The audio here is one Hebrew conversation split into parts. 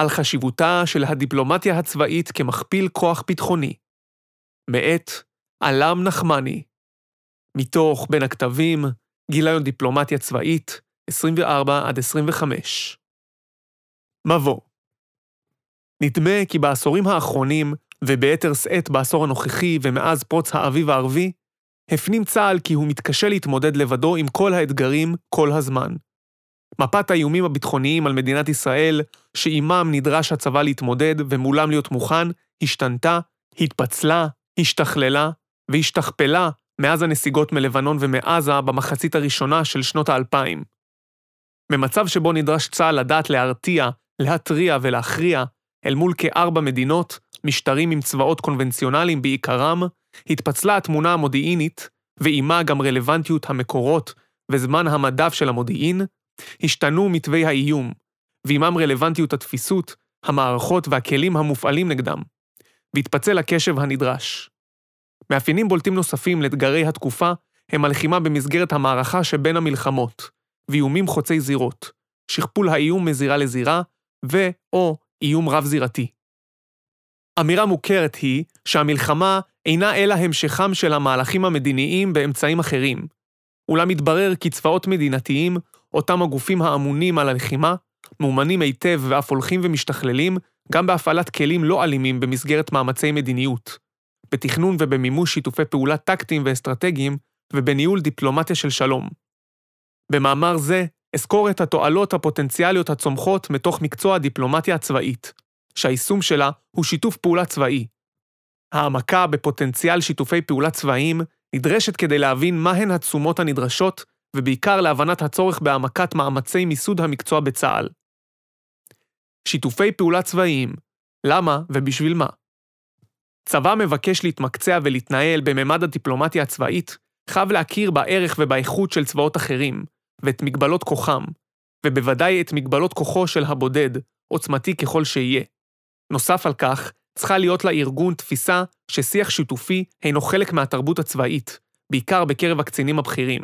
על חשיבותה של הדיפלומטיה הצבאית כמכפיל כוח ביטחוני. מאת עלם נחמני. מתוך בין הכתבים, גיליון דיפלומטיה צבאית, 24 עד 25. מבוא נדמה כי בעשורים האחרונים, וביתר שאת בעשור הנוכחי ומאז פרוץ האביב הערבי, הפנים צה"ל כי הוא מתקשה להתמודד לבדו עם כל האתגרים כל הזמן. מפת האיומים הביטחוניים על מדינת ישראל, שעימם נדרש הצבא להתמודד ומולם להיות מוכן, השתנתה, התפצלה, השתכללה והשתכפלה מאז הנסיגות מלבנון ומעזה במחצית הראשונה של שנות האלפיים. במצב שבו נדרש צה"ל לדעת להרתיע, להתריע ולהכריע אל מול כארבע מדינות, משטרים עם צבאות קונבנציונליים בעיקרם, התפצלה התמונה המודיעינית, ועימה גם רלוונטיות המקורות וזמן המדף של המודיעין, השתנו מתווי האיום, ועימם רלוונטיות התפיסות, המערכות והכלים המופעלים נגדם, והתפצל הקשב הנדרש. מאפיינים בולטים נוספים לאתגרי התקופה הם הלחימה במסגרת המערכה שבין המלחמות, ואיומים חוצי זירות, שכפול האיום מזירה לזירה, ו/או איום רב-זירתי. אמירה מוכרת היא שהמלחמה אינה אלא המשכם של המהלכים המדיניים באמצעים אחרים, אולם מתברר כי צבאות מדינתיים, אותם הגופים האמונים על הלחימה, מאומנים היטב ואף הולכים ומשתכללים גם בהפעלת כלים לא אלימים במסגרת מאמצי מדיניות, בתכנון ובמימוש שיתופי פעולה טקטיים ואסטרטגיים, ובניהול דיפלומטיה של שלום. במאמר זה, אסקור את התועלות הפוטנציאליות הצומחות מתוך מקצוע הדיפלומטיה הצבאית, שהיישום שלה הוא שיתוף פעולה צבאי. העמקה בפוטנציאל שיתופי פעולה צבאיים נדרשת כדי להבין מהן התשומות הנדרשות, ובעיקר להבנת הצורך בהעמקת מאמצי מיסוד המקצוע בצה"ל. שיתופי פעולה צבאיים, למה ובשביל מה? צבא מבקש להתמקצע ולהתנהל בממד הדיפלומטיה הצבאית, חייב להכיר בערך ובאיכות של צבאות אחרים, ואת מגבלות כוחם, ובוודאי את מגבלות כוחו של הבודד, עוצמתי ככל שיהיה. נוסף על כך, צריכה להיות לארגון תפיסה ששיח שיתופי אינו חלק מהתרבות הצבאית, בעיקר בקרב הקצינים הבכירים.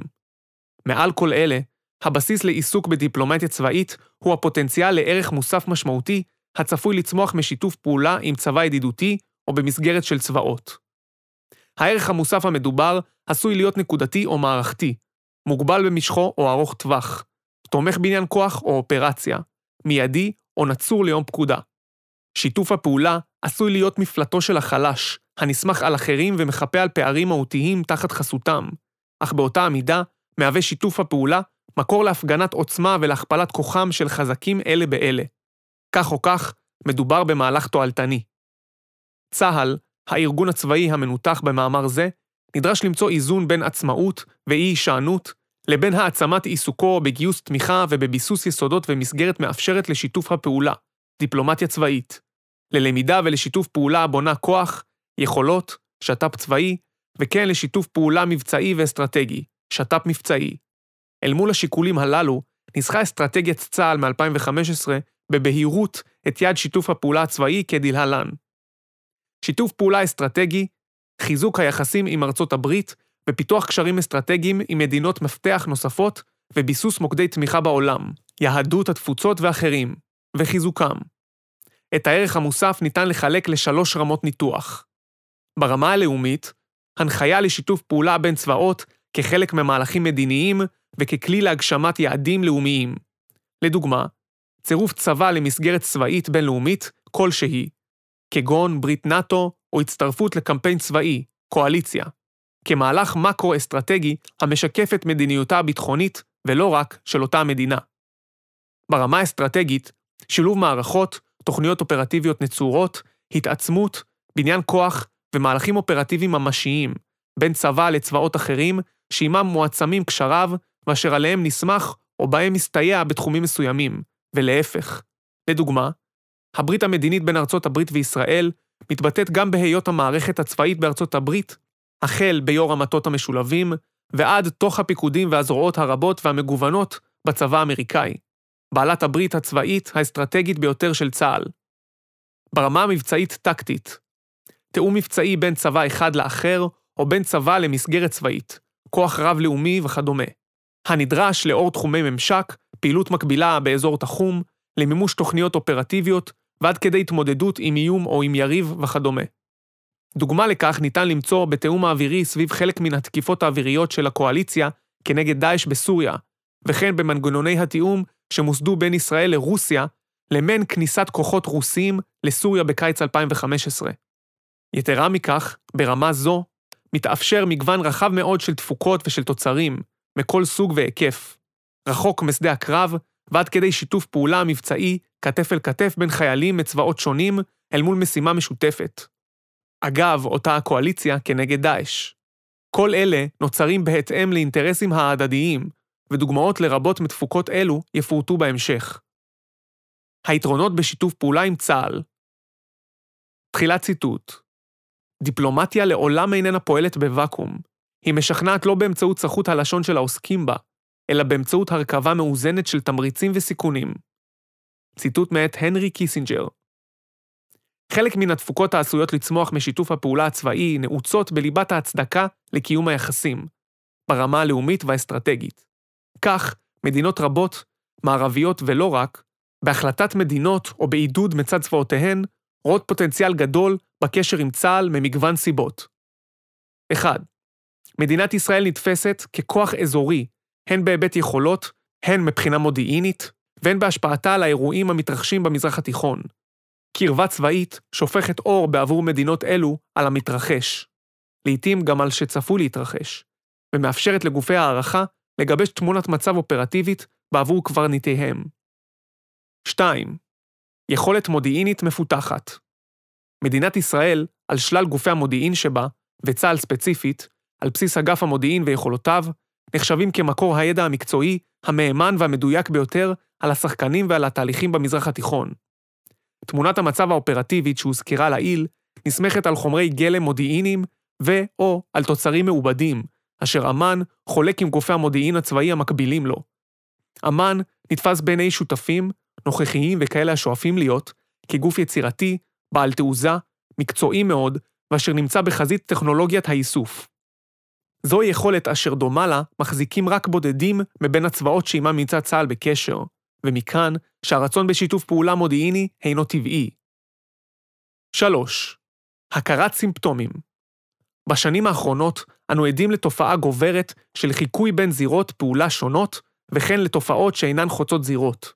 מעל כל אלה, הבסיס לעיסוק בדיפלומטיה צבאית הוא הפוטנציאל לערך מוסף משמעותי הצפוי לצמוח משיתוף פעולה עם צבא ידידותי או במסגרת של צבאות. הערך המוסף המדובר עשוי להיות נקודתי או מערכתי, מוגבל במשכו או ארוך טווח, תומך בעניין כוח או אופרציה, מיידי או נצור ליום פקודה. שיתוף הפעולה עשוי להיות מפלטו של החלש, הנסמך על אחרים ומחפה על פערים מהותיים תחת חסותם, אך באותה המידה מהווה שיתוף הפעולה מקור להפגנת עוצמה ולהכפלת כוחם של חזקים אלה באלה. כך או כך, מדובר במהלך תועלתני. צה"ל, הארגון הצבאי המנותח במאמר זה, נדרש למצוא איזון בין עצמאות ואי-הישענות לבין העצמת עיסוקו בגיוס תמיכה ובביסוס יסודות ומסגרת מאפשרת לשיתוף הפעולה, דיפלומטיה צבאית, ללמידה ולשיתוף פעולה הבונה כוח, יכולות, שת"פ צבאי, וכן לשיתוף פעולה מבצעי ואסטרטגי, שת"פ מבצעי. אל מול השיקולים הללו, ניסחה אסטרטגיית צה"ל מ-2015 בבהירות את יעד שיתוף הפעולה הצבאי כדלהלן. שיתוף פעולה אסטרטגי, חיזוק היחסים עם ארצות הברית ופיתוח קשרים אסטרטגיים עם מדינות מפתח נוספות וביסוס מוקדי תמיכה בעולם, יהדות התפוצות ואחרים, וחיזוקם. את הערך המוסף ניתן לחלק לשלוש רמות ניתוח. ברמה הלאומית, הנחיה לשיתוף פעולה בין צבאות כחלק ממהלכים מדיניים וככלי להגשמת יעדים לאומיים. לדוגמה, צירוף צבא למסגרת צבאית בינלאומית כלשהי, כגון ברית נאט"ו או הצטרפות לקמפיין צבאי, קואליציה, כמהלך מקרו-אסטרטגי המשקף את מדיניותה הביטחונית ולא רק של אותה המדינה. ברמה האסטרטגית, שילוב מערכות, תוכניות אופרטיביות נצורות, התעצמות, בניין כוח ומהלכים אופרטיביים ממשיים, בין צבא לצבאות אחרים, שעימם מועצמים קשריו, ואשר עליהם נסמך או בהם מסתייע בתחומים מסוימים, ולהפך. לדוגמה, הברית המדינית בין ארצות הברית וישראל מתבטאת גם בהיות המערכת הצבאית בארצות הברית, החל ביו"ר המטות המשולבים, ועד תוך הפיקודים והזרועות הרבות והמגוונות בצבא האמריקאי, בעלת הברית הצבאית האסטרטגית ביותר של צה"ל. ברמה המבצעית-טקטית, תיאום מבצעי בין צבא אחד לאחר, או בין צבא למסגרת צבאית, כוח רב-לאומי וכדומה. הנדרש לאור תחומי ממשק, פעילות מקבילה באזור תחום, למימוש תוכניות אופרטיביות ועד כדי התמודדות עם איום או עם יריב וכדומה. דוגמה לכך ניתן למצוא בתיאום האווירי סביב חלק מן התקיפות האוויריות של הקואליציה כנגד דאעש בסוריה, וכן במנגנוני התיאום שמוסדו בין ישראל לרוסיה, למעין כניסת כוחות רוסיים לסוריה בקיץ 2015. יתרה מכך, ברמה זו, מתאפשר מגוון רחב מאוד של תפוקות ושל תוצרים, מכל סוג והיקף. רחוק משדה הקרב, ועד כדי שיתוף פעולה מבצעי, כתף אל כתף בין חיילים מצבאות שונים, אל מול משימה משותפת. אגב, אותה הקואליציה כנגד דאעש. כל אלה נוצרים בהתאם לאינטרסים ההדדיים, ודוגמאות לרבות מתפוקות אלו יפורטו בהמשך. היתרונות בשיתוף פעולה עם צה"ל תחילת ציטוט דיפלומטיה לעולם איננה פועלת בוואקום. היא משכנעת לא באמצעות צחות הלשון של העוסקים בה, אלא באמצעות הרכבה מאוזנת של תמריצים וסיכונים. ציטוט מאת הנרי קיסינג'ר חלק מן התפוקות העשויות לצמוח משיתוף הפעולה הצבאי נעוצות בליבת ההצדקה לקיום היחסים, ברמה הלאומית והאסטרטגית. כך, מדינות רבות, מערביות ולא רק, בהחלטת מדינות או בעידוד מצד צבאותיהן, רואות פוטנציאל גדול בקשר עם צה"ל ממגוון סיבות. 1. מדינת ישראל נתפסת ככוח אזורי, הן בהיבט יכולות, הן מבחינה מודיעינית, והן בהשפעתה על האירועים המתרחשים במזרח התיכון. קרבה צבאית שופכת אור בעבור מדינות אלו על המתרחש, לעתים גם על שצפו להתרחש, ומאפשרת לגופי הערכה לגבש תמונת מצב אופרטיבית בעבור קברניטיהם. 2. יכולת מודיעינית מפותחת. מדינת ישראל, על שלל גופי המודיעין שבה, וצה"ל ספציפית, על בסיס אגף המודיעין ויכולותיו, נחשבים כמקור הידע המקצועי, המהימן והמדויק ביותר על השחקנים ועל התהליכים במזרח התיכון. תמונת המצב האופרטיבית שהוזכרה לעיל נסמכת על חומרי גלם מודיעיניים ו/או על תוצרים מעובדים, אשר אמ"ן חולק עם גופי המודיעין הצבאי המקבילים לו. אמ"ן נתפס בעיני שותפים, נוכחיים וכאלה השואפים להיות, כגוף יצירתי, בעל תעוזה, מקצועי מאוד, ואשר נמצא בחזית טכנולוגיית האיסוף. זוהי יכולת אשר דומה לה מחזיקים רק בודדים מבין הצבאות שעימם נמצא צה"ל בקשר, ומכאן שהרצון בשיתוף פעולה מודיעיני הינו טבעי. 3. הכרת סימפטומים בשנים האחרונות אנו עדים לתופעה גוברת של חיקוי בין זירות פעולה שונות, וכן לתופעות שאינן חוצות זירות.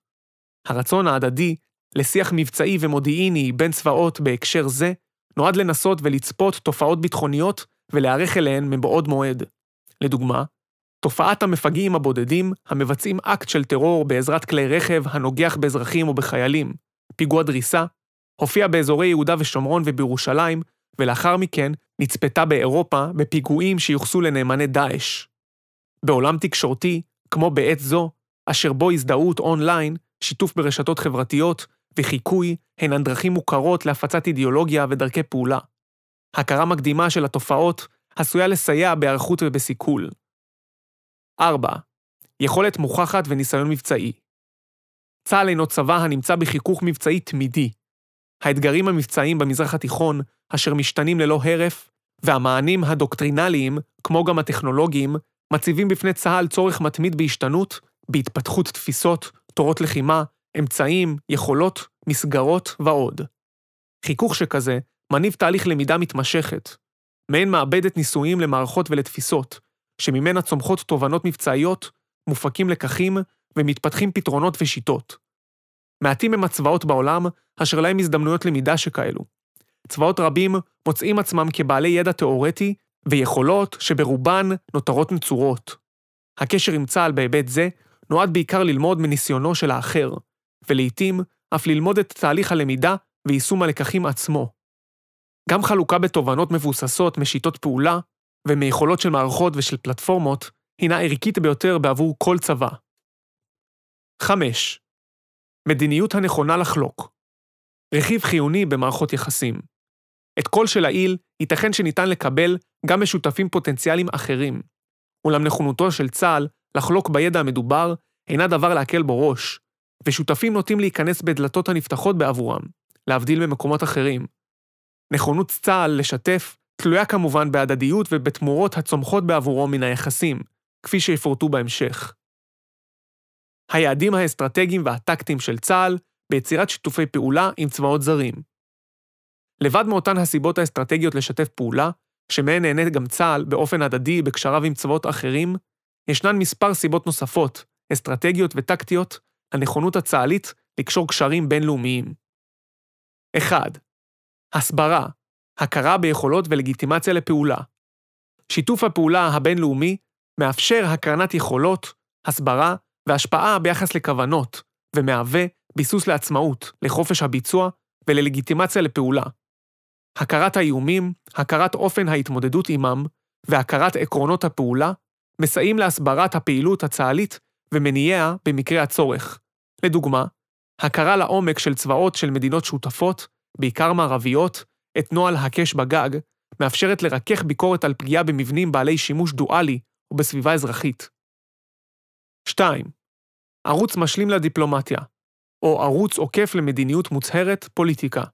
הרצון ההדדי לשיח מבצעי ומודיעיני בין צבאות בהקשר זה, נועד לנסות ולצפות תופעות ביטחוניות ולהיערך אליהן מבעוד מועד. לדוגמה, תופעת המפגעים הבודדים המבצעים אקט של טרור בעזרת כלי רכב הנוגח באזרחים או בחיילים, פיגוע דריסה, הופיע באזורי יהודה ושומרון ובירושלים, ולאחר מכן נצפתה באירופה בפיגועים שיוחסו לנאמני דאעש. בעולם תקשורתי, כמו בעת זו, אשר בו הזדהות אונליין, שיתוף ברשתות חברתיות וחיקוי הן דרכים מוכרות להפצת אידיאולוגיה ודרכי פעולה. הכרה מקדימה של התופעות עשויה לסייע בהיערכות ובסיכול. 4. יכולת מוכחת וניסיון מבצעי. צה"ל אינו צבא הנמצא בחיכוך מבצעי תמידי. האתגרים המבצעיים במזרח התיכון, אשר משתנים ללא הרף, והמענים הדוקטרינליים, כמו גם הטכנולוגיים, מציבים בפני צה"ל צורך מתמיד בהשתנות, בהתפתחות תפיסות, תורות לחימה, אמצעים, יכולות, מסגרות ועוד. חיכוך שכזה מניב תהליך למידה מתמשכת, מעין מעבדת ניסויים למערכות ולתפיסות, שממנה צומחות תובנות מבצעיות, מופקים לקחים ומתפתחים פתרונות ושיטות. מעטים הם הצבאות בעולם אשר להם הזדמנויות למידה שכאלו. צבאות רבים מוצאים עצמם כבעלי ידע תאורטי ויכולות שברובן נותרות נצורות. הקשר עם צה"ל בהיבט זה נועד בעיקר ללמוד מניסיונו של האחר, ולעיתים אף ללמוד את תהליך הלמידה ויישום הלקחים עצמו. גם חלוקה בתובנות מבוססות משיטות פעולה ומיכולות של מערכות ושל פלטפורמות הינה ערכית ביותר בעבור כל צבא. 5. מדיניות הנכונה לחלוק רכיב חיוני במערכות יחסים. את כל שלעיל ייתכן שניתן לקבל גם משותפים פוטנציאליים אחרים, אולם נכונותו של צה"ל לחלוק בידע המדובר אינה דבר להקל בו ראש, ושותפים נוטים להיכנס בדלתות הנפתחות בעבורם, להבדיל ממקומות אחרים. נכונות צה"ל לשתף תלויה כמובן בהדדיות ובתמורות הצומחות בעבורו מן היחסים, כפי שיפורטו בהמשך. היעדים האסטרטגיים והטקטיים של צה"ל ביצירת שיתופי פעולה עם צבאות זרים. לבד מאותן הסיבות האסטרטגיות לשתף פעולה, שמהן נהנה גם צה"ל באופן הדדי בקשריו עם צבאות אחרים, ישנן מספר סיבות נוספות, אסטרטגיות וטקטיות, הנכונות הצה"לית לקשור קשרים בינלאומיים. 1. הסברה, הכרה ביכולות ולגיטימציה לפעולה. שיתוף הפעולה הבינלאומי מאפשר הקרנת יכולות, הסברה והשפעה ביחס לכוונות, ומהווה ביסוס לעצמאות, לחופש הביצוע וללגיטימציה לפעולה. הכרת האיומים, הכרת אופן ההתמודדות עמם, והכרת עקרונות הפעולה, מסייעים להסברת הפעילות הצה"לית ומניעיה במקרה הצורך. לדוגמה, הכרה לעומק של צבאות של מדינות שותפות, בעיקר מערביות, את נוהל הקש בגג, מאפשרת לרכך ביקורת על פגיעה במבנים בעלי שימוש דואלי ובסביבה אזרחית. 2. ערוץ משלים לדיפלומטיה, או ערוץ עוקף למדיניות מוצהרת, פוליטיקה.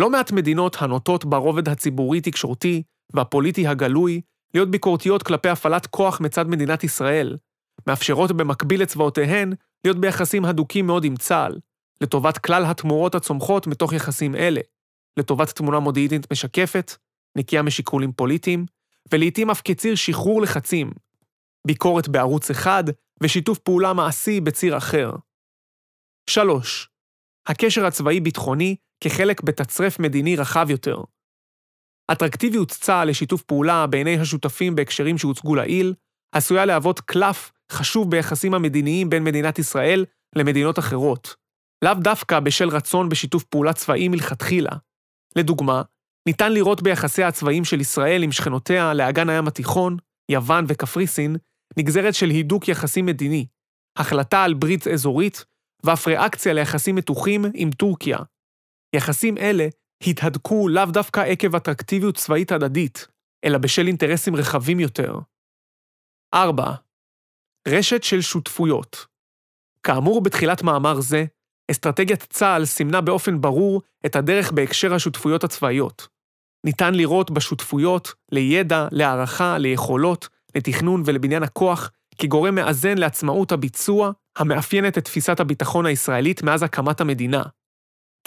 לא מעט מדינות הנוטות ברובד הציבורי-תקשורתי והפוליטי הגלוי להיות ביקורתיות כלפי הפעלת כוח מצד מדינת ישראל, מאפשרות במקביל לצבאותיהן להיות ביחסים הדוקים מאוד עם צה"ל, לטובת כלל התמורות הצומחות מתוך יחסים אלה, לטובת תמונה מודיעינית משקפת, נקייה משיקולים פוליטיים, ולעיתים אף כציר שחרור לחצים, ביקורת בערוץ אחד ושיתוף פעולה מעשי בציר אחר. 3. הקשר הצבאי-ביטחוני כחלק בתצרף מדיני רחב יותר. אטרקטיביות צה"ל לשיתוף פעולה בעיני השותפים בהקשרים שהוצגו לעיל, עשויה להוות קלף חשוב ביחסים המדיניים בין מדינת ישראל למדינות אחרות, לאו דווקא בשל רצון בשיתוף פעולה צבאי מלכתחילה. לדוגמה, ניתן לראות ביחסיה הצבאיים של ישראל עם שכנותיה לאגן הים התיכון, יוון וקפריסין, נגזרת של הידוק יחסים מדיני, החלטה על ברית אזורית, ואף ריאקציה ליחסים מתוחים עם טורקיה. יחסים אלה התהדקו לאו דווקא עקב אטרקטיביות צבאית הדדית, אלא בשל אינטרסים רחבים יותר. 4. רשת של שותפויות. כאמור בתחילת מאמר זה, אסטרטגיית צה"ל סימנה באופן ברור את הדרך בהקשר השותפויות הצבאיות. ניתן לראות בשותפויות לידע, להערכה, ליכולות, לתכנון ולבניין הכוח כגורם מאזן לעצמאות הביצוע המאפיינת את תפיסת הביטחון הישראלית מאז הקמת המדינה.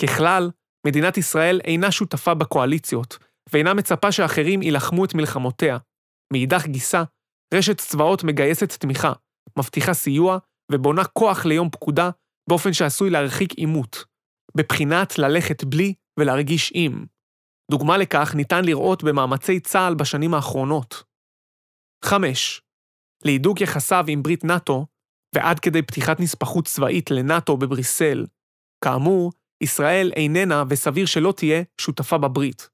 ככלל, מדינת ישראל אינה שותפה בקואליציות, ואינה מצפה שאחרים יילחמו את מלחמותיה. מאידך גיסה, רשת צבאות מגייסת תמיכה, מבטיחה סיוע ובונה כוח ליום פקודה באופן שעשוי להרחיק עימות. בבחינת ללכת בלי ולהרגיש עם. דוגמה לכך ניתן לראות במאמצי צה"ל בשנים האחרונות. 5. להידוק יחסיו עם ברית נאט"ו, ועד כדי פתיחת נספחות צבאית לנאט"ו בבריסל. כאמור, ישראל איננה, וסביר שלא תהיה, שותפה בברית.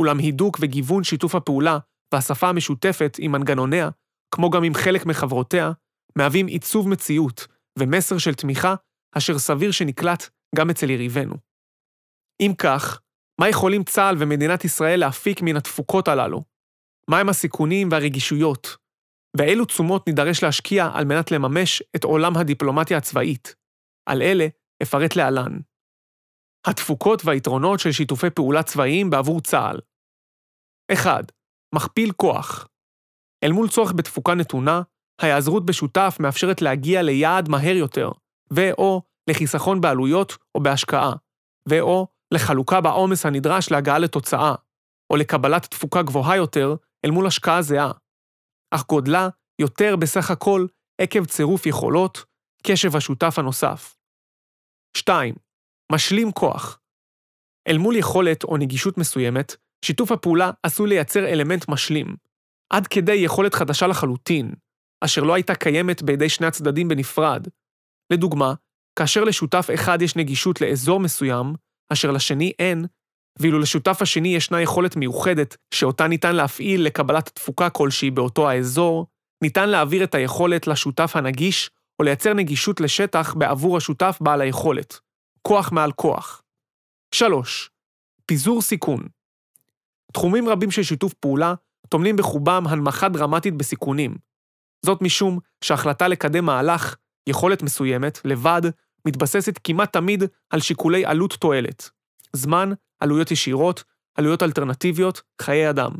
אולם הידוק וגיוון שיתוף הפעולה והשפה המשותפת עם מנגנוניה, כמו גם עם חלק מחברותיה, מהווים עיצוב מציאות ומסר של תמיכה אשר סביר שנקלט גם אצל יריבינו. אם כך, מה יכולים צה"ל ומדינת ישראל להפיק מן התפוקות הללו? מהם הסיכונים והרגישויות? ואילו תשומות נידרש להשקיע על מנת לממש את עולם הדיפלומטיה הצבאית? על אלה אפרט להלן. התפוקות והיתרונות של שיתופי פעולה צבאיים בעבור צה"ל 1. מכפיל כוח. אל מול צורך בתפוקה נתונה, ההיעזרות בשותף מאפשרת להגיע ליעד מהר יותר, ו/או לחיסכון בעלויות או בהשקעה, ו/או לחלוקה בעומס הנדרש להגעה לתוצאה, או לקבלת תפוקה גבוהה יותר אל מול השקעה זהה. אך גודלה יותר בסך הכל עקב צירוף יכולות, קשב השותף הנוסף. 2. משלים כוח. אל מול יכולת או נגישות מסוימת, שיתוף הפעולה עשוי לייצר אלמנט משלים, עד כדי יכולת חדשה לחלוטין, אשר לא הייתה קיימת בידי שני הצדדים בנפרד. לדוגמה, כאשר לשותף אחד יש נגישות לאזור מסוים, אשר לשני אין, ואילו לשותף השני ישנה יכולת מיוחדת שאותה ניתן להפעיל לקבלת תפוקה כלשהי באותו האזור, ניתן להעביר את היכולת לשותף הנגיש, או לייצר נגישות לשטח בעבור השותף בעל היכולת. כוח מעל כוח. 3. פיזור סיכון. תחומים רבים של שיתוף פעולה טומנים בחובם הנמכה דרמטית בסיכונים. זאת משום שהחלטה לקדם מהלך, יכולת מסוימת, לבד, מתבססת כמעט תמיד על שיקולי עלות תועלת. זמן, עלויות ישירות, עלויות אלטרנטיביות, חיי אדם.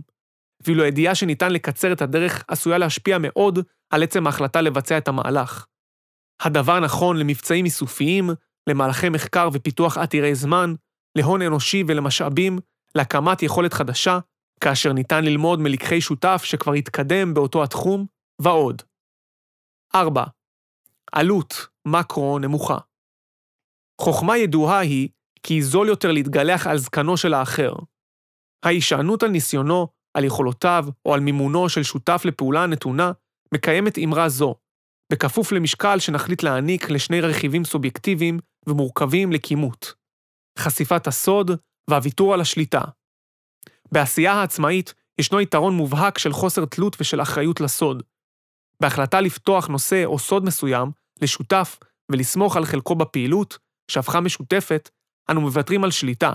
ואילו הידיעה שניתן לקצר את הדרך עשויה להשפיע מאוד על עצם ההחלטה לבצע את המהלך. הדבר נכון למבצעים איסופיים, למהלכי מחקר ופיתוח עתירי זמן, להון אנושי ולמשאבים, להקמת יכולת חדשה, כאשר ניתן ללמוד מלקחי שותף שכבר התקדם באותו התחום, ועוד. 4. עלות מקרו נמוכה. חוכמה ידועה היא כי זול יותר להתגלח על זקנו של האחר. ההישענות על ניסיונו, על יכולותיו או על מימונו של שותף לפעולה הנתונה, מקיימת אמרה זו, בכפוף למשקל שנחליט להעניק לשני רכיבים סובייקטיביים ומורכבים לכימות. חשיפת הסוד והוויתור על השליטה. בעשייה העצמאית ישנו יתרון מובהק של חוסר תלות ושל אחריות לסוד. בהחלטה לפתוח נושא או סוד מסוים לשותף ולסמוך על חלקו בפעילות, שהפכה משותפת, אנו מוותרים על שליטה.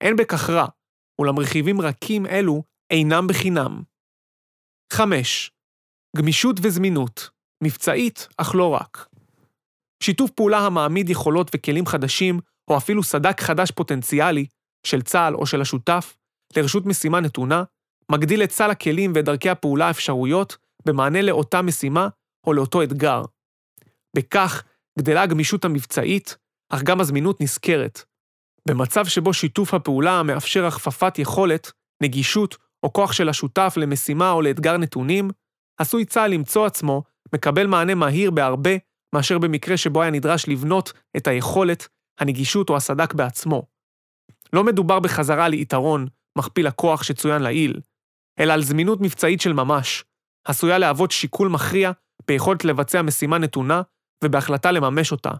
אין בכך רע, אולם רכיבים רכים אלו אינם בחינם. 5. גמישות וזמינות, מבצעית, אך לא רק. שיתוף פעולה המעמיד יכולות וכלים חדשים, או אפילו סדק חדש פוטנציאלי, של צה"ל או של השותף, לרשות משימה נתונה, מגדיל את סל הכלים ואת דרכי הפעולה האפשרויות במענה לאותה משימה או לאותו אתגר. בכך גדלה הגמישות המבצעית, אך גם הזמינות נזכרת. במצב שבו שיתוף הפעולה מאפשר הכפפת יכולת, נגישות או כוח של השותף למשימה או לאתגר נתונים, עשוי צה"ל למצוא עצמו מקבל מענה מהיר בהרבה מאשר במקרה שבו היה נדרש לבנות את היכולת, הנגישות או הסדק בעצמו. לא מדובר בחזרה ליתרון, מכפיל הכוח שצוין לעיל, אלא על זמינות מבצעית של ממש, עשויה להוות שיקול מכריע ביכולת לבצע משימה נתונה ובהחלטה לממש אותה.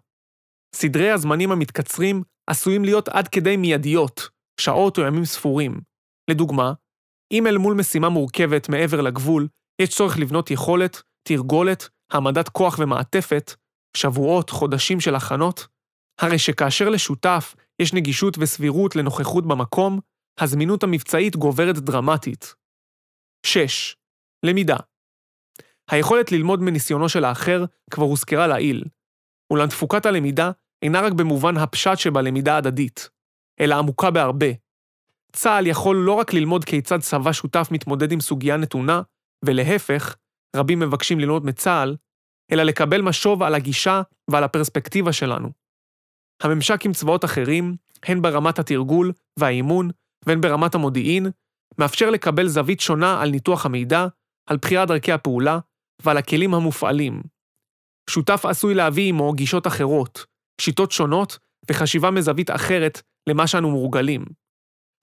סדרי הזמנים המתקצרים עשויים להיות עד כדי מיידיות, שעות או ימים ספורים. לדוגמה, אם אל מול משימה מורכבת מעבר לגבול, יש צורך לבנות יכולת, תרגולת, העמדת כוח ומעטפת, שבועות, חודשים של הכנות, הרי שכאשר לשותף יש נגישות וסבירות לנוכחות במקום, הזמינות המבצעית גוברת דרמטית. 6. למידה. היכולת ללמוד מניסיונו של האחר כבר הוזכרה לעיל, אולם תפוקת הלמידה אינה רק במובן הפשט שבלמידה הדדית, אלא עמוקה בהרבה. צה"ל יכול לא רק ללמוד כיצד צבא שותף מתמודד עם סוגיה נתונה, ולהפך, רבים מבקשים ללמוד מצה"ל, אלא לקבל משוב על הגישה ועל הפרספקטיבה שלנו. הממשק עם צבאות אחרים, הן ברמת התרגול והאימון, והן ברמת המודיעין, מאפשר לקבל זווית שונה על ניתוח המידע, על בחירת דרכי הפעולה ועל הכלים המופעלים. שותף עשוי להביא עמו גישות אחרות, שיטות שונות וחשיבה מזווית אחרת למה שאנו מורגלים.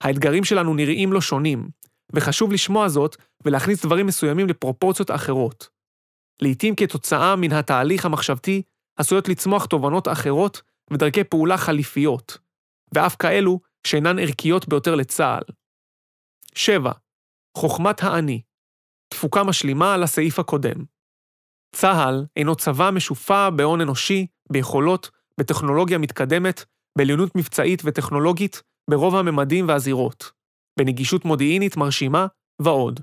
האתגרים שלנו נראים לא שונים, וחשוב לשמוע זאת ולהכניס דברים מסוימים לפרופורציות אחרות. לעתים כתוצאה מן התהליך המחשבתי עשויות לצמוח תובנות אחרות ודרכי פעולה חליפיות, ואף כאלו שאינן ערכיות ביותר לצה"ל. 7. חוכמת האני תפוקה משלימה לסעיף הקודם. צה"ל אינו צבא משופע בהון אנושי, ביכולות, בטכנולוגיה מתקדמת, בעליונות מבצעית וטכנולוגית, ברוב הממדים והזירות, בנגישות מודיעינית מרשימה ועוד.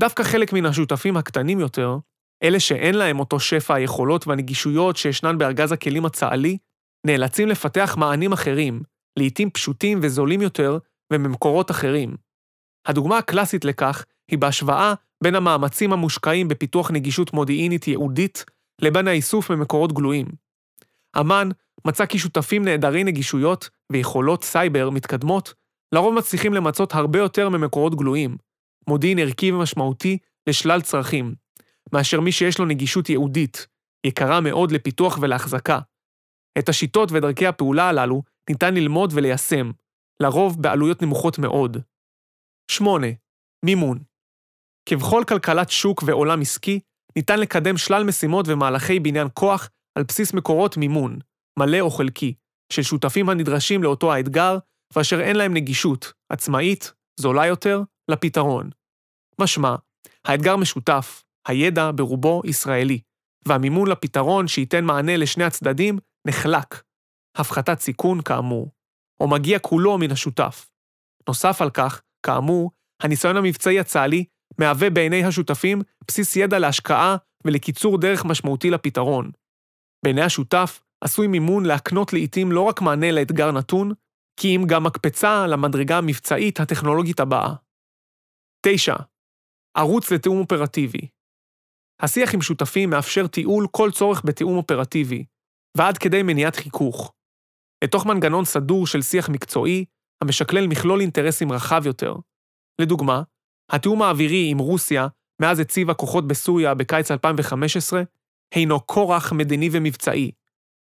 דווקא חלק מן השותפים הקטנים יותר, אלה שאין להם אותו שפע היכולות והנגישויות שישנן בארגז הכלים הצה"לי, נאלצים לפתח מענים אחרים, לעתים פשוטים וזולים יותר וממקורות אחרים. הדוגמה הקלאסית לכך היא בהשוואה בין המאמצים המושקעים בפיתוח נגישות מודיעינית ייעודית לבין האיסוף ממקורות גלויים. אמ"ן מצא כי שותפים נעדרי נגישויות ויכולות סייבר מתקדמות, לרוב מצליחים למצות הרבה יותר ממקורות גלויים, מודיעין ערכי ומשמעותי לשלל צרכים, מאשר מי שיש לו נגישות ייעודית, יקרה מאוד לפיתוח ולהחזקה. את השיטות ודרכי הפעולה הללו ניתן ללמוד וליישם, לרוב בעלויות נמוכות מאוד. 8. מימון כבכל כלכלת שוק ועולם עסקי, ניתן לקדם שלל משימות ומהלכי בניין כוח על בסיס מקורות מימון, מלא או חלקי, של שותפים הנדרשים לאותו האתגר, ואשר אין להם נגישות, עצמאית, זולה יותר, לפתרון. משמע, האתגר משותף, הידע ברובו ישראלי, והמימון לפתרון שייתן מענה לשני הצדדים נחלק, הפחתת סיכון כאמור, או מגיע כולו מן השותף. נוסף על כך, כאמור, הניסיון המבצעי הצה"לי מהווה בעיני השותפים בסיס ידע להשקעה ולקיצור דרך משמעותי לפתרון. בעיני השותף עשוי מימון להקנות לעתים לא רק מענה לאתגר נתון, כי אם גם מקפצה למדרגה המבצעית הטכנולוגית הבאה. 9. ערוץ לתיאום אופרטיבי. השיח עם שותפים מאפשר תיעול כל צורך בתיאום אופרטיבי, ועד כדי מניעת חיכוך. לתוך מנגנון סדור של שיח מקצועי, המשקלל מכלול אינטרסים רחב יותר. לדוגמה, התיאום האווירי עם רוסיה, מאז הציבה כוחות בסוריה בקיץ 2015, הינו כורח מדיני ומבצעי.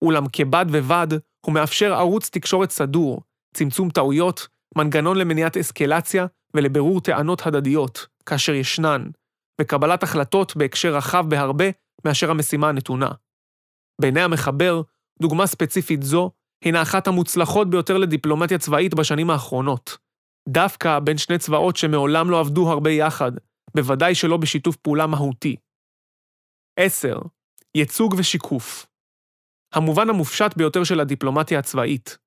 אולם כבד ובד, הוא מאפשר ערוץ תקשורת סדור, צמצום טעויות, מנגנון למניעת אסקלציה ולבירור טענות הדדיות, כאשר ישנן, וקבלת החלטות בהקשר רחב בהרבה מאשר המשימה הנתונה. בעיני המחבר, דוגמה ספציפית זו הינה אחת המוצלחות ביותר לדיפלומטיה צבאית בשנים האחרונות. דווקא בין שני צבאות שמעולם לא עבדו הרבה יחד, בוודאי שלא בשיתוף פעולה מהותי. 10. ייצוג ושיקוף. המובן המופשט ביותר של הדיפלומטיה הצבאית.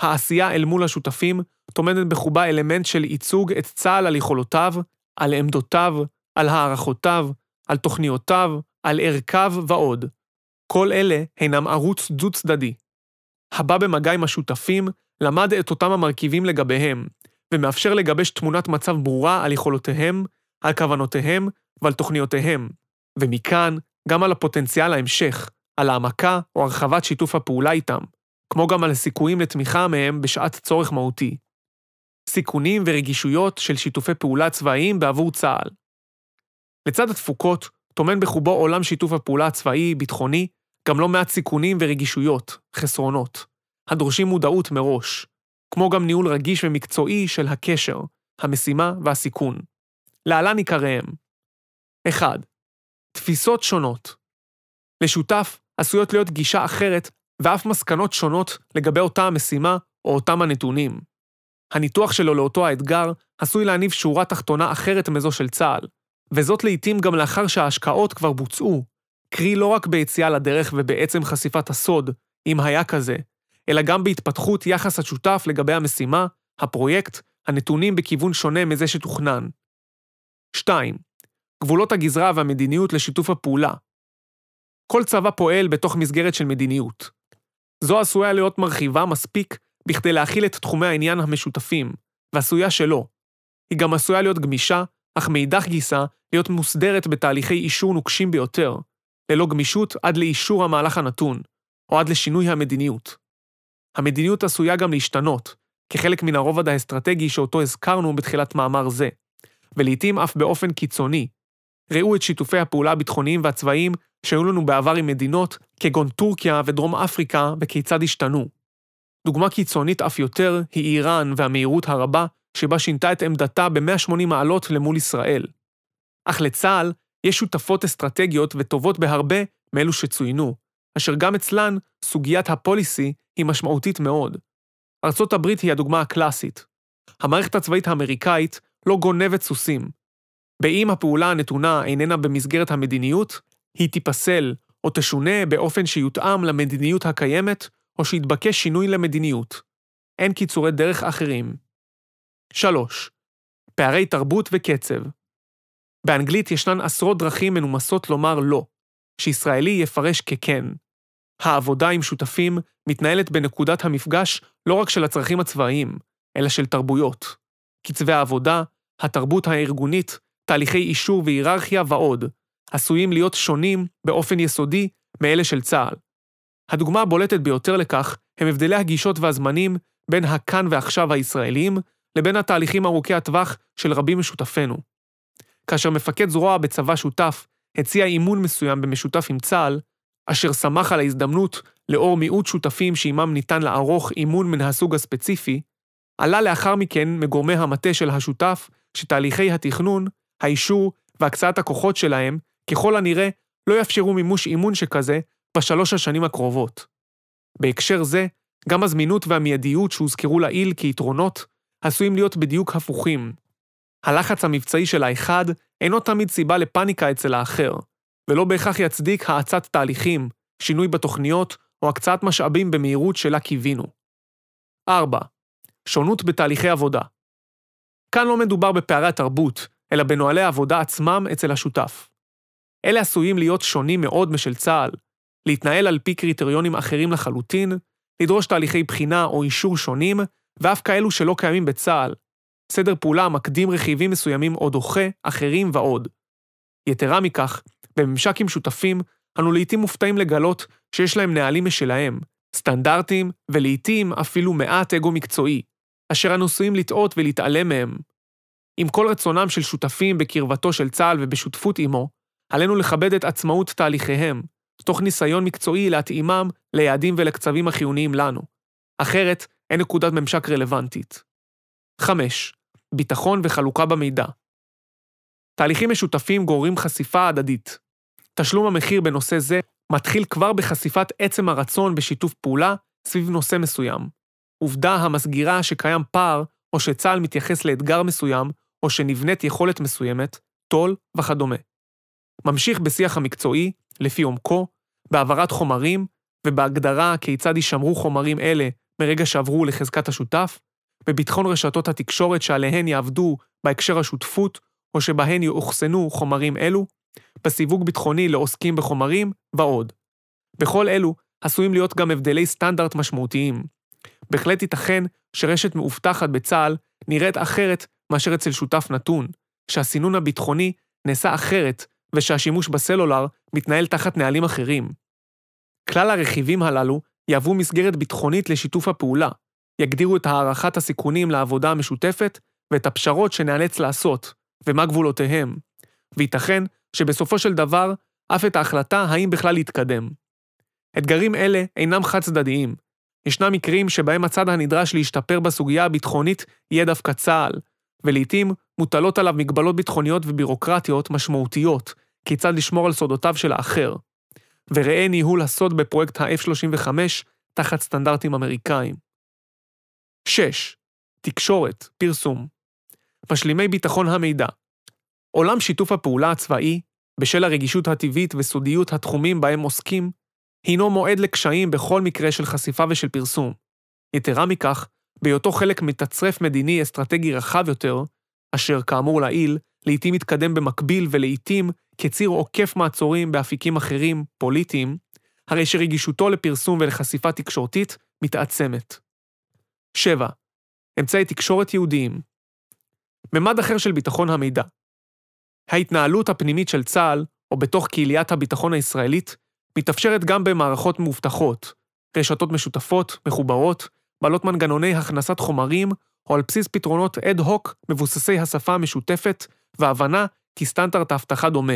העשייה אל מול השותפים טומנת בחובה אלמנט של ייצוג את צה"ל על יכולותיו, על עמדותיו, על הערכותיו, על תוכניותיו, על ערכיו ועוד. כל אלה הינם ערוץ דו-צדדי. הבא במגע עם השותפים, למד את אותם המרכיבים לגביהם, ומאפשר לגבש תמונת מצב ברורה על יכולותיהם, על כוונותיהם ועל תוכניותיהם, ומכאן גם על הפוטנציאל ההמשך, על העמקה או הרחבת שיתוף הפעולה איתם, כמו גם על הסיכויים לתמיכה מהם בשעת צורך מהותי. סיכונים ורגישויות של שיתופי פעולה צבאיים בעבור צה"ל. לצד התפוקות, טומן בחובו עולם שיתוף הפעולה הצבאי-ביטחוני גם לא מעט סיכונים ורגישויות, חסרונות, הדורשים מודעות מראש, כמו גם ניהול רגיש ומקצועי של הקשר, המשימה והסיכון. להלן עיקריהם 1. תפיסות שונות. לשותף עשויות להיות גישה אחרת ואף מסקנות שונות לגבי אותה המשימה או אותם הנתונים. הניתוח שלו לאותו האתגר עשוי להניב שורה תחתונה אחרת מזו של צה"ל, וזאת לעיתים גם לאחר שההשקעות כבר בוצעו, קרי לא רק ביציאה לדרך ובעצם חשיפת הסוד, אם היה כזה, אלא גם בהתפתחות יחס השותף לגבי המשימה, הפרויקט, הנתונים בכיוון שונה מזה שתוכנן. 2. גבולות הגזרה והמדיניות לשיתוף הפעולה. כל צבא פועל בתוך מסגרת של מדיניות. זו עשויה להיות מרחיבה מספיק בכדי להכיל את תחומי העניין המשותפים, ועשויה שלא. היא גם עשויה להיות גמישה, אך מאידך גיסה, להיות מוסדרת בתהליכי אישור נוקשים ביותר, ללא גמישות עד לאישור המהלך הנתון, או עד לשינוי המדיניות. המדיניות עשויה גם להשתנות, כחלק מן הרובד האסטרטגי שאותו הזכרנו בתחילת מאמר זה, ולעיתים אף באופן קיצוני. ראו את שיתופי הפעולה הביטחוניים והצבאיים שהיו לנו בעבר עם מדינות כגון טורקיה ודרום אפריקה וכיצד השתנו. דוגמה קיצונית אף יותר היא איראן והמהירות הרבה שבה שינתה את עמדתה ב-180 מעלות למול ישראל. אך לצה"ל יש שותפות אסטרטגיות וטובות בהרבה מאלו שצוינו, אשר גם אצלן סוגיית הפוליסי היא משמעותית מאוד. ארצות הברית היא הדוגמה הקלאסית. המערכת הצבאית האמריקאית לא גונבת סוסים. באם הפעולה הנתונה איננה במסגרת המדיניות, היא תיפסל או תשונה באופן שיותאם למדיניות הקיימת, או שיתבקש שינוי למדיניות. אין קיצורי דרך אחרים. 3. פערי תרבות וקצב. באנגלית ישנן עשרות דרכים מנומסות לומר לא, שישראלי יפרש ככן. העבודה עם שותפים מתנהלת בנקודת המפגש לא רק של הצרכים הצבאיים, אלא של תרבויות. קצבי העבודה, התרבות הארגונית, תהליכי אישור והיררכיה ועוד, עשויים להיות שונים באופן יסודי מאלה של צה"ל. הדוגמה הבולטת ביותר לכך הם הבדלי הגישות והזמנים בין הכאן ועכשיו הישראלים לבין התהליכים ארוכי הטווח של רבים משותפינו. כאשר מפקד זרוע בצבא שותף הציע אימון מסוים במשותף עם צה"ל, אשר שמח על ההזדמנות, לאור מיעוט שותפים שעימם ניתן לערוך אימון מן הסוג הספציפי, עלה לאחר מכן מגורמי המטה של השותף שתהליכי התכנון, האישור והקצאת הכוחות שלהם, ככל הנראה, לא יאפשרו מימוש אימון שכזה בשלוש השנים הקרובות. בהקשר זה, גם הזמינות והמיידיות שהוזכרו לעיל כיתרונות, עשויים להיות בדיוק הפוכים. הלחץ המבצעי של האחד אינו תמיד סיבה לפאניקה אצל האחר, ולא בהכרח יצדיק האצת תהליכים, שינוי בתוכניות או הקצאת משאבים במהירות שלה קיווינו. 4. שונות בתהליכי עבודה. כאן לא מדובר בפערי התרבות, אלא בנוהלי העבודה עצמם אצל השותף. אלה עשויים להיות שונים מאוד משל צה"ל, להתנהל על פי קריטריונים אחרים לחלוטין, לדרוש תהליכי בחינה או אישור שונים, ואף כאלו שלא קיימים בצה"ל. סדר פעולה המקדים רכיבים מסוימים או דוחה אחרים ועוד. יתרה מכך, בממשק עם שותפים, אנו לעיתים מופתעים לגלות שיש להם נהלים משלהם, סטנדרטים, ולעיתים אפילו מעט אגו מקצועי, אשר אנו עשויים לטעות ולהתעלם מהם. עם כל רצונם של שותפים בקרבתו של צה"ל ובשותפות עמו, עלינו לכבד את עצמאות תהליכיהם, תוך ניסיון מקצועי להתאימם ליעדים ולקצבים החיוניים לנו. אחרת, אין נקודת ממשק רלוונטית. 5. ביטחון וחלוקה במידע. תהליכים משותפים גוררים חשיפה הדדית. תשלום המחיר בנושא זה מתחיל כבר בחשיפת עצם הרצון בשיתוף פעולה סביב נושא מסוים. עובדה המסגירה שקיים פער, או שצה"ל מתייחס לאתגר מסוים, או שנבנית יכולת מסוימת, טול וכדומה. ממשיך בשיח המקצועי, לפי עומקו, בהעברת חומרים, ובהגדרה כיצד יישמרו חומרים אלה מרגע שעברו לחזקת השותף, בביטחון רשתות התקשורת שעליהן יעבדו בהקשר השותפות, או שבהן יאוחסנו חומרים אלו, בסיווג ביטחוני לעוסקים בחומרים, ועוד. בכל אלו עשויים להיות גם הבדלי סטנדרט משמעותיים. בהחלט ייתכן שרשת מאובטחת בצה"ל נראית אחרת מאשר אצל שותף נתון, שהסינון הביטחוני נעשה אחרת ושהשימוש בסלולר מתנהל תחת נהלים אחרים. כלל הרכיבים הללו יהוו מסגרת ביטחונית לשיתוף הפעולה, יגדירו את הערכת הסיכונים לעבודה המשותפת ואת הפשרות שנאלץ לעשות, ומה גבולותיהם, וייתכן שבסופו של דבר אף את ההחלטה האם בכלל להתקדם. אתגרים אלה אינם חד-צדדיים. ישנם מקרים שבהם הצד הנדרש להשתפר בסוגיה הביטחונית יהיה דווקא צה"ל, ולעיתים מוטלות עליו מגבלות ביטחוניות ובירוקרטיות משמעותיות, כיצד לשמור על סודותיו של האחר. וראה ניהול הסוד בפרויקט ה-F-35 תחת סטנדרטים אמריקאים. 6. תקשורת, פרסום. משלימי ביטחון המידע. עולם שיתוף הפעולה הצבאי, בשל הרגישות הטבעית וסודיות התחומים בהם עוסקים, הינו מועד לקשיים בכל מקרה של חשיפה ושל פרסום. יתרה מכך, בהיותו חלק מתצרף מדיני אסטרטגי רחב יותר, אשר כאמור לעיל, לעתים מתקדם במקביל ולעתים כציר עוקף מעצורים באפיקים אחרים, פוליטיים, הרי שרגישותו לפרסום ולחשיפה תקשורתית מתעצמת. 7. אמצעי תקשורת יהודיים. ממד אחר של ביטחון המידע. ההתנהלות הפנימית של צה"ל, או בתוך קהיליית הביטחון הישראלית, מתאפשרת גם במערכות מאובטחות, רשתות משותפות, מחוברות, בעלות מנגנוני הכנסת חומרים, או על בסיס פתרונות אד-הוק מבוססי השפה המשותפת, והבנה כי סטנדרט האבטחה דומה.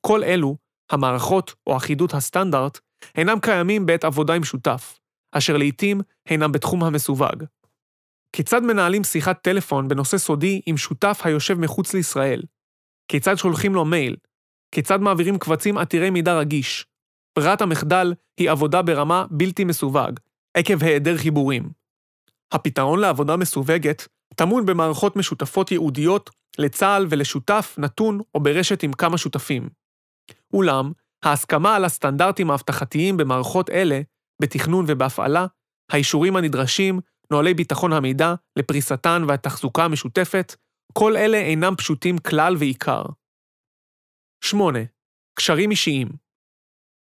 כל אלו, המערכות או אחידות הסטנדרט, אינם קיימים בעת עבודה עם שותף, אשר לעתים אינם בתחום המסווג. כיצד מנהלים שיחת טלפון בנושא סודי עם שותף היושב מחוץ לישראל? כיצד שולחים לו מייל? כיצד מעבירים קבצים עתירי מידע רגיש? ברירת המחדל היא עבודה ברמה בלתי מסווג, עקב היעדר חיבורים. הפתרון לעבודה מסווגת טמון במערכות משותפות ייעודיות לצה"ל ולשותף נתון או ברשת עם כמה שותפים. אולם, ההסכמה על הסטנדרטים האבטחתיים במערכות אלה, בתכנון ובהפעלה, האישורים הנדרשים, נוהלי ביטחון המידע לפריסתן והתחזוקה המשותפת, כל אלה אינם פשוטים כלל ועיקר. 8. קשרים אישיים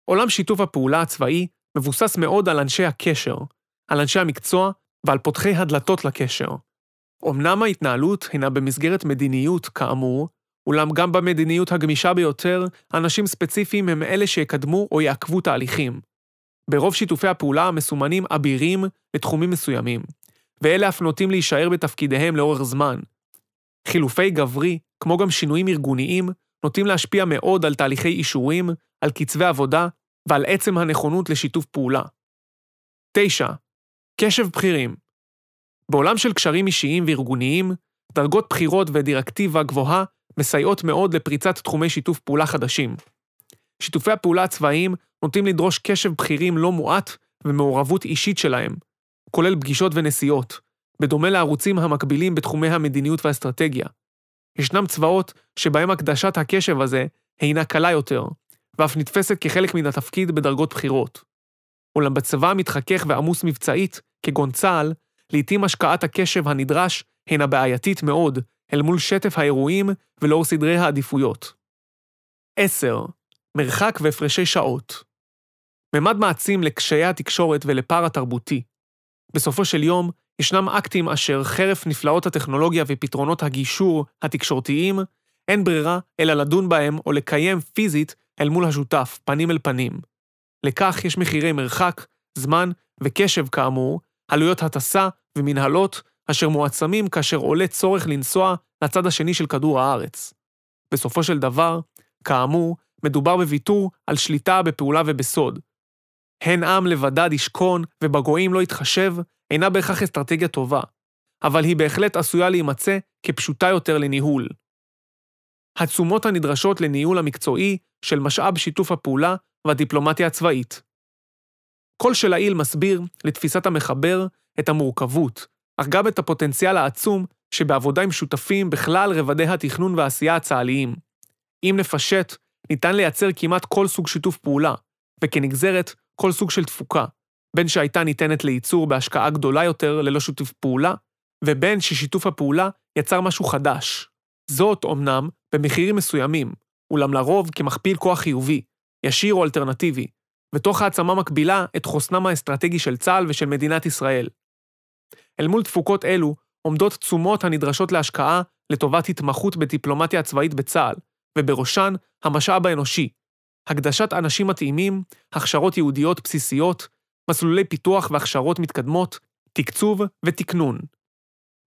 עולם שיתוף הפעולה הצבאי מבוסס מאוד על אנשי הקשר, על אנשי המקצוע ועל פותחי הדלתות לקשר. אמנם ההתנהלות הינה במסגרת מדיניות, כאמור, אולם גם במדיניות הגמישה ביותר, אנשים ספציפיים הם אלה שיקדמו או יעכבו תהליכים. ברוב שיתופי הפעולה המסומנים אבירים לתחומים מסוימים, ואלה אף נוטים להישאר בתפקידיהם לאורך זמן. חילופי גברי, כמו גם שינויים ארגוניים, נוטים להשפיע מאוד על תהליכי אישורים, על קצבי עבודה ועל עצם הנכונות לשיתוף פעולה. 9. קשב בכירים בעולם של קשרים אישיים וארגוניים, דרגות בחירות ודירקטיבה גבוהה מסייעות מאוד לפריצת תחומי שיתוף פעולה חדשים. שיתופי הפעולה הצבאיים נוטים לדרוש קשב בכירים לא מועט ומעורבות אישית שלהם, כולל פגישות ונסיעות, בדומה לערוצים המקבילים בתחומי המדיניות והאסטרטגיה. ישנם צבאות שבהם הקדשת הקשב הזה הינה קלה יותר, ואף נתפסת כחלק מן התפקיד בדרגות בכירות. אולם בצבא המתחכך ועמוס מבצעית, כגון צה"ל, לעתים השקעת הקשב הנדרש הינה בעייתית מאוד אל מול שטף האירועים ולאור סדרי העדיפויות. 10. מרחק והפרשי שעות. ממד מעצים לקשיי התקשורת ולפער התרבותי. בסופו של יום, ישנם אקטים אשר חרף נפלאות הטכנולוגיה ופתרונות הגישור התקשורתיים, אין ברירה אלא לדון בהם או לקיים פיזית אל מול השותף, פנים אל פנים. לכך יש מחירי מרחק, זמן וקשב כאמור, עלויות הטסה ומנהלות, אשר מועצמים כאשר עולה צורך לנסוע לצד השני של כדור הארץ. בסופו של דבר, כאמור, מדובר בוויתור על שליטה בפעולה ובסוד. הן עם לבדד ישכון ובגויים לא יתחשב, אינה בהכרח אסטרטגיה טובה, אבל היא בהחלט עשויה להימצא כפשוטה יותר לניהול. התשומות הנדרשות לניהול המקצועי של משאב שיתוף הפעולה והדיפלומטיה הצבאית. כל שלעיל מסביר, לתפיסת המחבר, את המורכבות, אך גם את הפוטנציאל העצום שבעבודה עם שותפים בכלל רבדי התכנון והעשייה הצה"ליים. אם נפשט, ניתן לייצר כמעט כל סוג שיתוף פעולה, וכנגזרת, כל סוג של תפוקה, בין שהייתה ניתנת לייצור בהשקעה גדולה יותר ללא שיתוף פעולה, ובין ששיתוף הפעולה יצר משהו חדש. זאת, אמנם, במחירים מסוימים, אולם לרוב כמכפיל כוח חיובי, ישיר או אלטרנטיבי, ותוך העצמה מקבילה את חוסנם האסטרטגי של צה"ל ושל מדינת ישראל. אל מול תפוקות אלו עומדות תשומות הנדרשות להשקעה לטובת התמחות בדיפלומטיה הצבאית בצה"ל, ובראשן המשאב האנושי, הקדשת אנשים מתאימים, הכשרות ייעודיות בסיסיות, מסלולי פיתוח והכשרות מתקדמות, תקצוב ותקנון.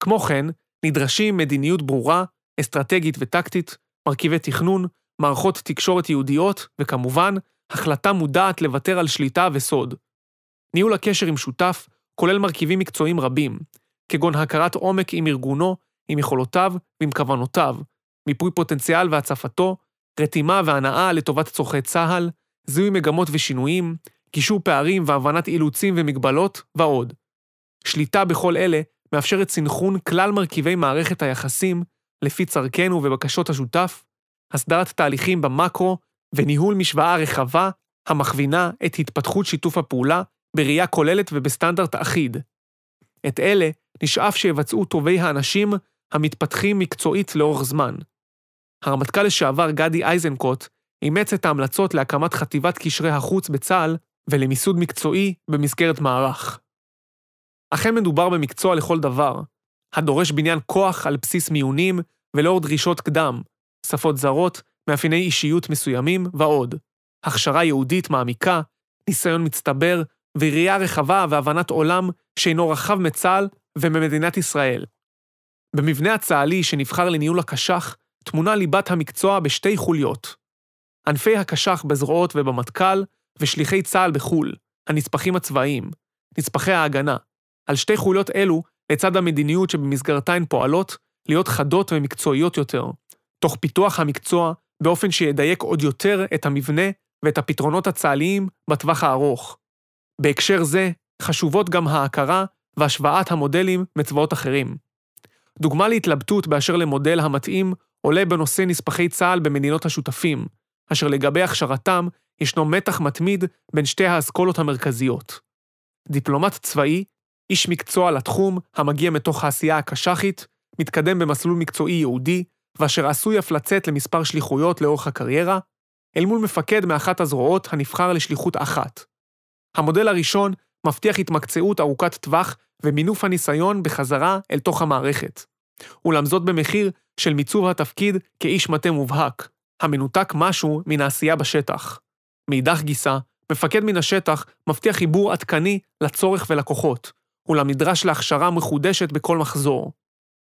כמו כן, נדרשים מדיניות ברורה, אסטרטגית וטקטית, מרכיבי תכנון, מערכות תקשורת ייעודיות, וכמובן, החלטה מודעת לוותר על שליטה וסוד. ניהול הקשר עם שותף כולל מרכיבים מקצועיים רבים, כגון הכרת עומק עם ארגונו, עם יכולותיו ועם כוונותיו, מיפוי פוטנציאל והצפתו, רתימה והנאה לטובת צורכי צה"ל, זיהוי מגמות ושינויים, גישור פערים והבנת אילוצים ומגבלות, ועוד. שליטה בכל אלה מאפשרת סנכרון כלל מרכיבי מערכת היחסים לפי צרכנו ובקשות השותף, הסדרת תהליכים במקרו וניהול משוואה רחבה המכווינה את התפתחות שיתוף הפעולה בראייה כוללת ובסטנדרט אחיד. את אלה נשאף שיבצעו טובי האנשים המתפתחים מקצועית לאורך זמן. הרמטכ"ל לשעבר גדי איזנקוט אימץ את ההמלצות להקמת חטיבת קשרי החוץ בצה"ל ולמיסוד מקצועי במסגרת מערך. אכן מדובר במקצוע לכל דבר, הדורש בניין כוח על בסיס מיונים ולאור דרישות קדם, שפות זרות, מאפייני אישיות מסוימים ועוד. הכשרה יהודית מעמיקה, ניסיון מצטבר וראייה רחבה והבנת עולם שאינו רחב מצה"ל וממדינת ישראל. במבנה הצה"לי שנבחר לניהול הקש"ח, תמונה ליבת המקצוע בשתי חוליות. ענפי הקש"ח בזרועות ובמטכ"ל, ושליחי צה"ל בחו"ל, הנספחים הצבאיים, נספחי ההגנה. על שתי חוליות אלו, לצד המדיניות שבמסגרתה הן פועלות, להיות חדות ומקצועיות יותר, תוך פיתוח המקצוע באופן שידייק עוד יותר את המבנה ואת הפתרונות הצה"ליים בטווח הארוך. בהקשר זה, חשובות גם ההכרה והשוואת המודלים מצבאות אחרים. דוגמה להתלבטות באשר למודל המתאים עולה בנושא נספחי צה"ל במדינות השותפים, אשר לגבי הכשרתם ישנו מתח מתמיד בין שתי האסכולות המרכזיות. דיפלומט צבאי, איש מקצוע לתחום המגיע מתוך העשייה הקש"חית, מתקדם במסלול מקצועי ייעודי, ואשר עשוי אף לצאת למספר שליחויות לאורך הקריירה, אל מול מפקד מאחת הזרועות הנבחר לשליחות אחת. המודל הראשון מבטיח התמקצעות ארוכת טווח ומינוף הניסיון בחזרה אל תוך המערכת. אולם זאת במחיר של מיצוב התפקיד כאיש מטה מובהק, המנותק משהו מן העשייה בשטח. מאידך גיסא, מפקד מן השטח מבטיח חיבור עדכני לצורך ולכוחות, אולם נדרש להכשרה מחודשת בכל מחזור.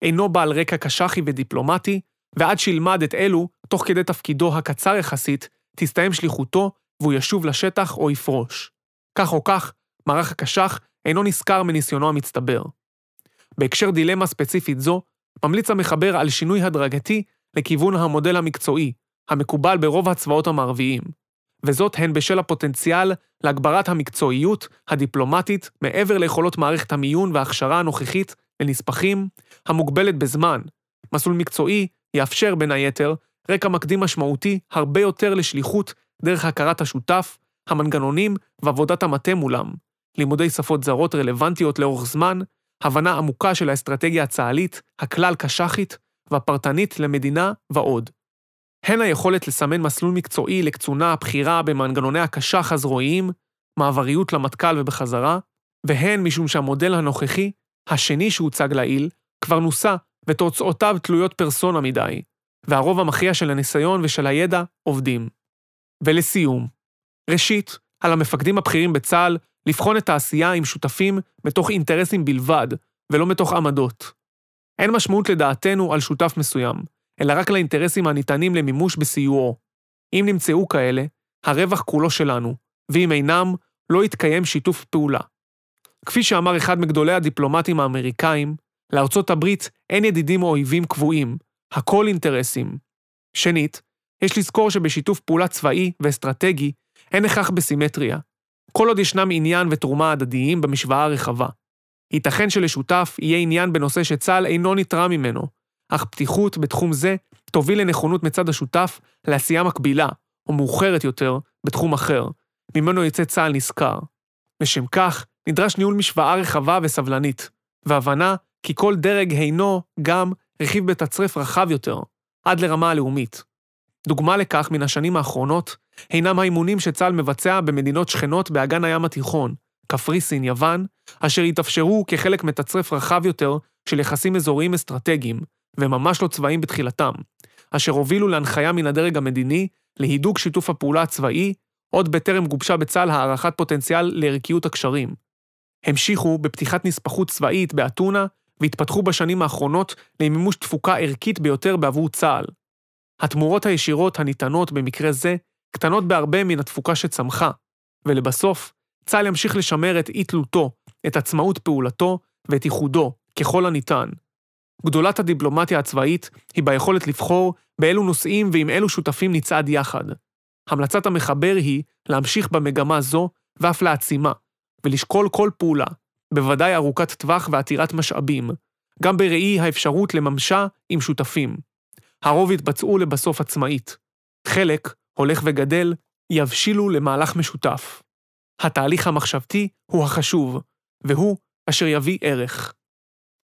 אינו בעל רקע קשחי ודיפלומטי, ועד שילמד את אלו, תוך כדי תפקידו הקצר יחסית, תסתיים שליחותו והוא ישוב לשטח או יפרוש. כך או כך, מערך הקש"ח אינו נשכר מניסיונו המצטבר. בהקשר דילמה ספציפית זו, ממליץ המחבר על שינוי הדרגתי לכיוון המודל המקצועי, המקובל ברוב הצבאות המערביים, וזאת הן בשל הפוטנציאל להגברת המקצועיות הדיפלומטית מעבר ליכולות מערכת המיון וההכשרה הנוכחית לנספחים, המוגבלת בזמן. מסלול מקצועי יאפשר, בין היתר, רקע מקדים משמעותי הרבה יותר לשליחות דרך הכרת השותף, המנגנונים ועבודת המטה מולם, לימודי שפות זרות רלוונטיות לאורך זמן, הבנה עמוקה של האסטרטגיה הצה"לית, הכלל קש"חית והפרטנית למדינה ועוד. הן היכולת לסמן מסלול מקצועי לקצונה הבכירה במנגנוני הקש"ח הזרועיים, מעבריות למטכ"ל ובחזרה, והן משום שהמודל הנוכחי, השני שהוצג לעיל, כבר נוסה ותוצאותיו תלויות פרסונה מדי, והרוב המכריע של הניסיון ושל הידע עובדים. ולסיום, ראשית, על המפקדים הבכירים בצה"ל לבחון את העשייה עם שותפים מתוך אינטרסים בלבד, ולא מתוך עמדות. אין משמעות לדעתנו על שותף מסוים, אלא רק לאינטרסים הניתנים למימוש בסיועו. אם נמצאו כאלה, הרווח כולו שלנו, ואם אינם, לא יתקיים שיתוף פעולה. כפי שאמר אחד מגדולי הדיפלומטים האמריקאים, לארצות הברית אין ידידים או אויבים קבועים, הכל אינטרסים. שנית, יש לזכור שבשיתוף פעולה צבאי ואסטרטגי אין הכרח בסימטריה, כל עוד ישנם עניין ותרומה הדדיים במשוואה הרחבה. ייתכן שלשותף יהיה עניין בנושא שצה"ל אינו נתרע ממנו, אך פתיחות בתחום זה תוביל לנכונות מצד השותף לעשייה מקבילה, או מאוחרת יותר, בתחום אחר, ממנו יצא צה"ל נשכר. לשם כך, נדרש ניהול משוואה רחבה וסבלנית, והבנה כי כל דרג אינו גם רכיב בתצרף רחב יותר, עד לרמה הלאומית. דוגמה לכך מן השנים האחרונות, הינם האימונים שצה"ל מבצע במדינות שכנות באגן הים התיכון, קפריסין, יוון, אשר התאפשרו כחלק מתצרף רחב יותר של יחסים אזוריים אסטרטגיים, וממש לא צבאיים בתחילתם, אשר הובילו להנחיה מן הדרג המדיני להידוק שיתוף הפעולה הצבאי, עוד בטרם גובשה בצה"ל הערכת פוטנציאל לערכיות הקשרים. המשיכו בפתיחת נספחות צבאית באתונה, והתפתחו בשנים האחרונות למימוש תפוקה ערכית ביותר בעבור צה"ל. התמורות הישירות הניתנות במקרה זה קטנות בהרבה מן התפוקה שצמחה, ולבסוף, צה"ל ימשיך לשמר את אי-תלותו, את עצמאות פעולתו ואת ייחודו, ככל הניתן. גדולת הדיפלומטיה הצבאית היא ביכולת לבחור באילו נושאים ועם אילו שותפים נצעד יחד. המלצת המחבר היא להמשיך במגמה זו ואף להעצימה, ולשקול כל פעולה, בוודאי ארוכת טווח ועתירת משאבים, גם בראי האפשרות לממשה עם שותפים. הרוב יתבצעו לבסוף עצמאית. חלק, הולך וגדל, יבשילו למהלך משותף. התהליך המחשבתי הוא החשוב, והוא אשר יביא ערך.